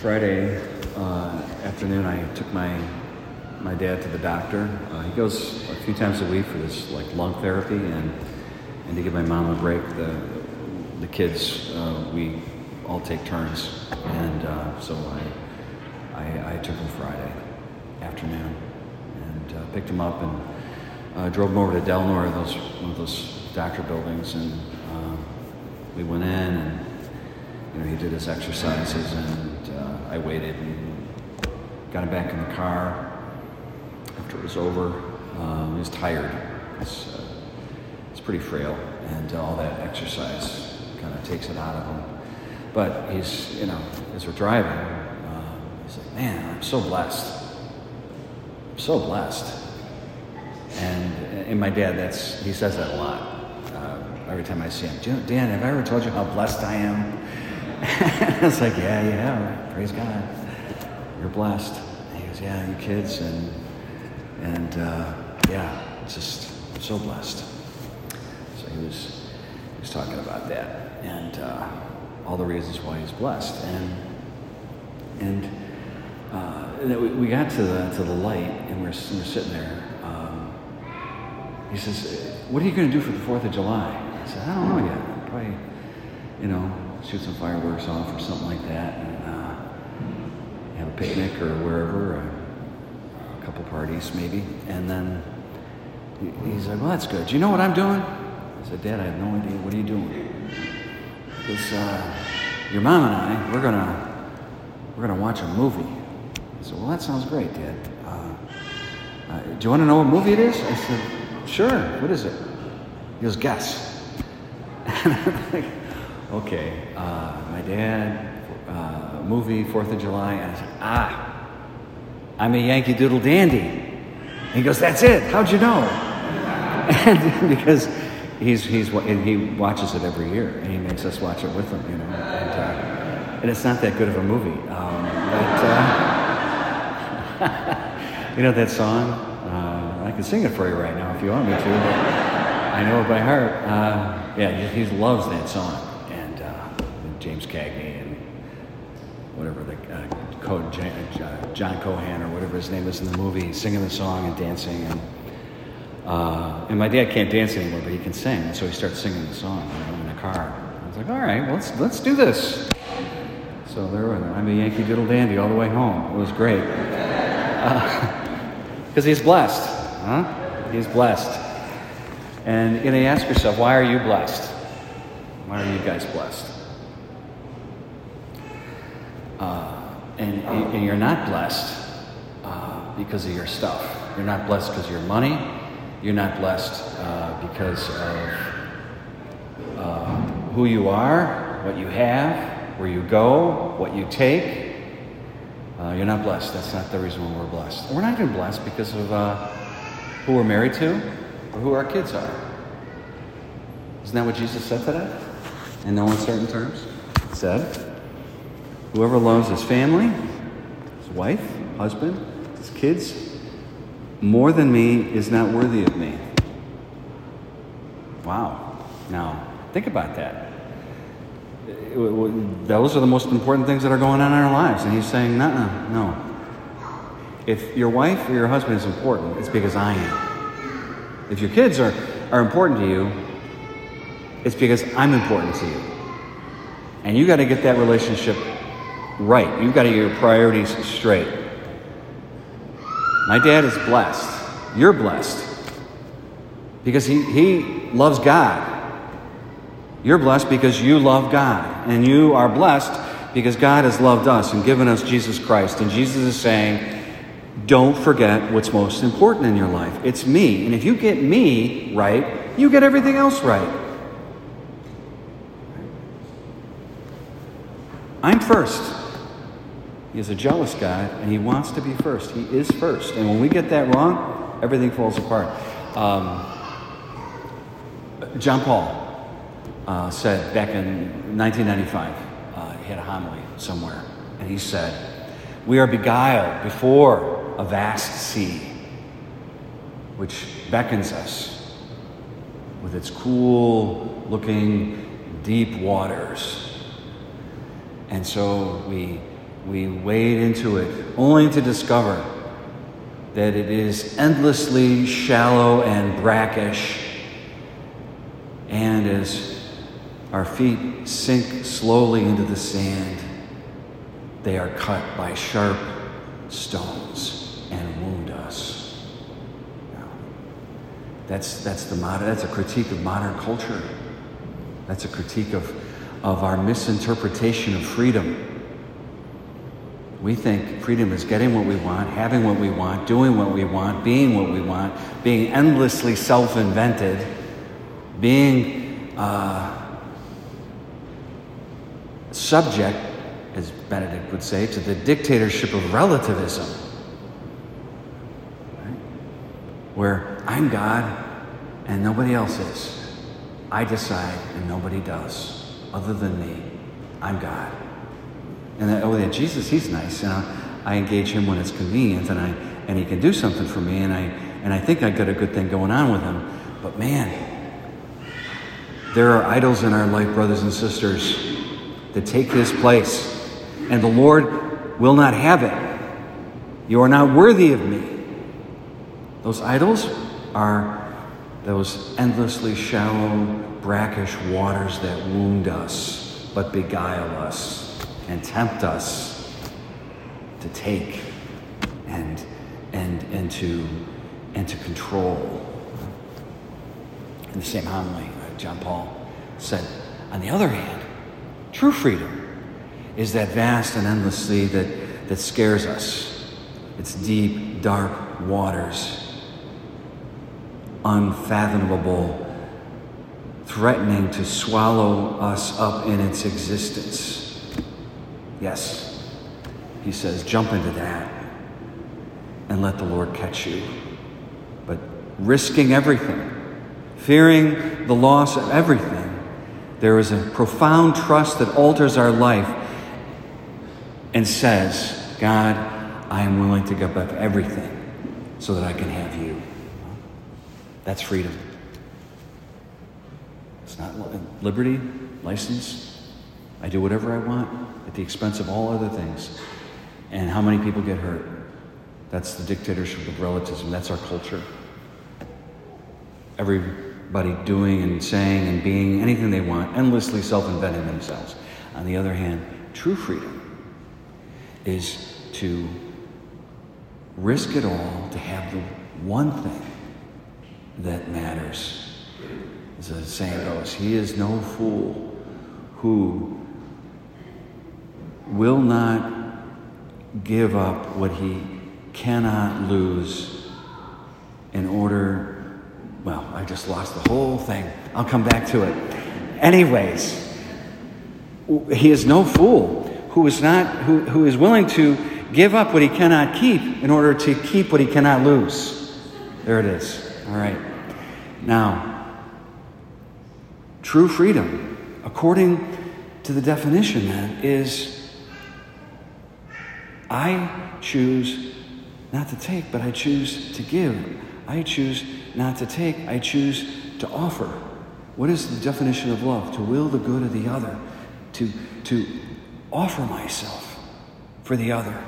Friday uh, afternoon, I took my my dad to the doctor. Uh, he goes a few times a week for this like lung therapy, and and to give my mom a break, the the kids uh, we all take turns, and uh, so I, I, I took him Friday afternoon and uh, picked him up and uh, drove him over to Delnor, those one of those doctor buildings, and we went in and you know he did his exercises, and uh, I waited and got him back in the car after it was over. Um, he was tired. It's, uh, it's pretty frail, and all that exercise kind of takes it out of him. But he's, you know, as we're driving, uh, he's like, man, I'm so blessed. I'm so blessed. And, and my dad, that's, he says that a lot. Uh, every time I see him, "Do you know, Dan, have I ever told you how blessed I am? I was like, yeah, yeah, praise God. You're blessed. And he goes, yeah, you kids, and, and uh, yeah, just so blessed. So he was, he was talking about that and uh, all the reasons why he's blessed. And, and uh, we we got to the, to the light and we're, we're sitting there. Um, he says, What are you going to do for the 4th of July? I said, I don't know yet. Probably, you know, shoot some fireworks off or something like that and uh, have a picnic or wherever, a, a couple parties maybe. And then he's like, Well, that's good. Do you know what I'm doing? I said, Dad, I have no idea. What are you doing? Because uh, your mom and I, we're gonna we're gonna watch a movie. I said, well, that sounds great, Dad. Uh, uh, do you want to know what movie it is? I said, sure. What is it? He goes, guess. Okay, uh, my dad, uh, movie, Fourth of July, and I said, ah, I'm a Yankee Doodle Dandy. And he goes, that's it. How'd you know? and because he's he's and he watches it every year, and he makes us watch it with him, you know. And, uh, and it's not that good of a movie, um, but uh, you know that song. Uh, I can sing it for you right now if you want me to. I know it by heart. Uh, yeah, he, he loves that song, James Cagney and whatever the uh, uh, John Cohan or whatever his name is in the movie, singing the song and dancing and. Uh, and my dad can't dance anymore, but he can sing, and so he starts singing the song you know, in the car. I was like, "All right, well, let's let's do this." So there. I'm a Yankee Doodle Dandy all the way home. It was great because he's blessed, huh? He's blessed, and you know, you ask yourself, why are you blessed? Why are you guys blessed? Uh, and, and you're not blessed uh, because of your stuff. You're not blessed because of your money. You're not blessed uh, because of uh, who you are, what you have, where you go, what you take. Uh, you're not blessed. That's not the reason why we're blessed. We're not even blessed because of who we're married to or who our kids are. Isn't that what Jesus said today? In no uncertain terms? He said, Whoever loves his family, his wife, husband, his kids, more than me is not worthy of me. Wow. Now, think about that. Those are the most important things that are going on in our lives. And he's saying, no, no, no. If your wife or your husband is important, it's because I am. If your kids are, are important to you, it's because I'm important to you. And you got to get that relationship right. You've got to get your priorities straight. My dad is blessed. You're blessed. Because he, he loves God. You're blessed because you love God. And you are blessed because God has loved us and given us Jesus Christ. And Jesus is saying, don't forget what's most important in your life. It's me. And if you get me right, you get everything else right. I'm first. He is a jealous God, and he wants to be first. He is first. And when we get that wrong, everything falls apart. Um, John Paul uh, said back in 1995, uh, he had a homily somewhere, and he said, We are beguiled before a vast sea, which beckons us with its cool looking deep waters. And so we, we wade into it only to discover that it is endlessly shallow and brackish. And as our feet sink slowly into the sand, they are cut by sharp stones and wound us. Now, that's, that's, the modern, that's a critique of modern culture. That's a critique of, of our misinterpretation of freedom. We think freedom is getting what we want, having what we want, doing what we want, being what we want, being endlessly self invented, being uh, subject, as Benedict would say, to the dictatorship of relativism. Right? Where I'm God and nobody else is. I decide and nobody does, other than me. I'm God. And oh, yeah, Jesus, he's nice. You know, I engage him when it's convenient, and I and he can do something for me, and I and I think I got a good thing going on with him. But man, there are idols in our life, brothers and sisters, that take his place, and the Lord will not have it. You are not worthy of me. Those idols are those endlessly shallow, brackish waters that wound us but beguile us and tempt us to take and, and, and, to, and to control. In the same homily, uh, John Paul said, on the other hand, true freedom is that vast and endless sea that, that scares us. It's deep, dark waters, unfathomable, threatening to swallow us up in its existence. Yes, he says, jump into that and let the Lord catch you. But risking everything, fearing the loss of everything, there is a profound trust that alters our life and says, God, I am willing to give up everything so that I can have you. That's freedom. It's not liberty, license. I do whatever I want at the expense of all other things. And how many people get hurt? That's the dictatorship of relativism. That's our culture. Everybody doing and saying and being anything they want, endlessly self inventing themselves. On the other hand, true freedom is to risk it all to have the one thing that matters. As the saying goes, he is no fool who will not give up what he cannot lose in order, well, I just lost the whole thing. I'll come back to it. Anyways, he is no fool who is not who, who is willing to give up what he cannot keep in order to keep what he cannot lose. There it is. All right. Now, true freedom, according to the definition then, is I choose not to take, but I choose to give. I choose not to take, I choose to offer. What is the definition of love? To will the good of the other, to, to offer myself for the other,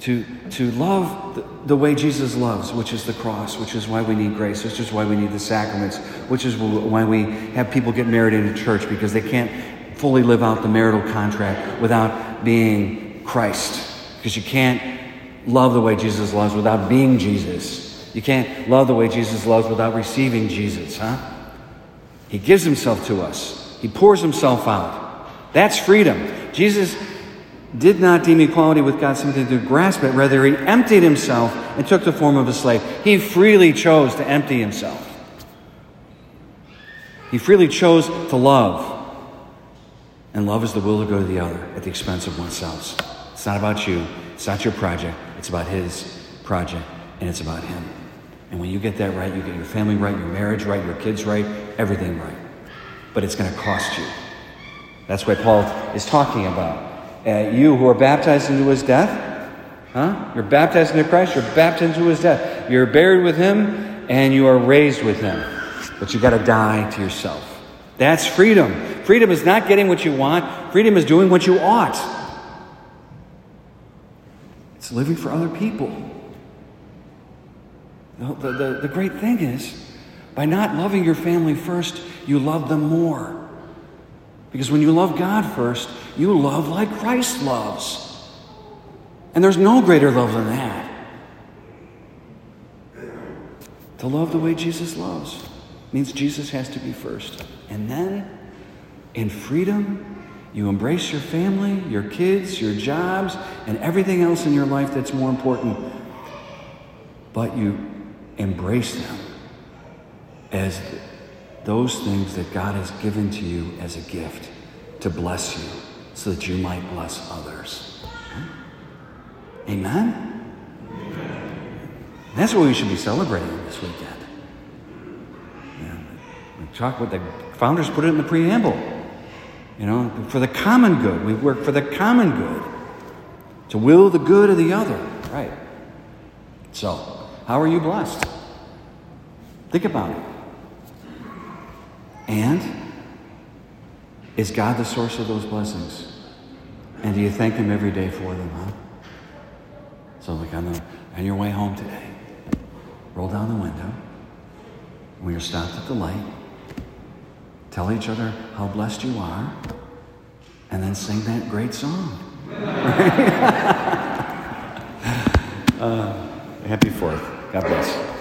to, to love the, the way Jesus loves, which is the cross, which is why we need grace, which is why we need the sacraments, which is why we have people get married in a church because they can't fully live out the marital contract without being Christ. Because you can't love the way Jesus loves without being Jesus. You can't love the way Jesus loves without receiving Jesus, huh? He gives himself to us, he pours himself out. That's freedom. Jesus did not deem equality with God something to grasp at. Rather, he emptied himself and took the form of a slave. He freely chose to empty himself. He freely chose to love. And love is the will to go to the other at the expense of oneself. It's not about you. It's not your project. It's about His project, and it's about Him. And when you get that right, you get your family right, your marriage right, your kids right, everything right. But it's going to cost you. That's what Paul is talking about. Uh, you who are baptized into His death, huh? You're baptized into Christ. You're baptized into His death. You're buried with Him, and you are raised with Him. But you got to die to yourself. That's freedom. Freedom is not getting what you want. Freedom is doing what you ought. It's living for other people. The, the, the great thing is, by not loving your family first, you love them more. Because when you love God first, you love like Christ loves. And there's no greater love than that. To love the way Jesus loves means Jesus has to be first. And then, in freedom, you embrace your family, your kids, your jobs, and everything else in your life that's more important. But you embrace them as those things that God has given to you as a gift to bless you so that you might bless others. Amen? That's what we should be celebrating this weekend. Yeah, what the founders put it in the preamble. You know, for the common good. We work for the common good. To will the good of the other. Right. So, how are you blessed? Think about it. And is God the source of those blessings? And do you thank Him every day for them, huh? So, like on, the, on your way home today, roll down the window. When you're stopped at the light, tell each other how blessed you are, and then sing that great song. uh, happy Fourth. God bless.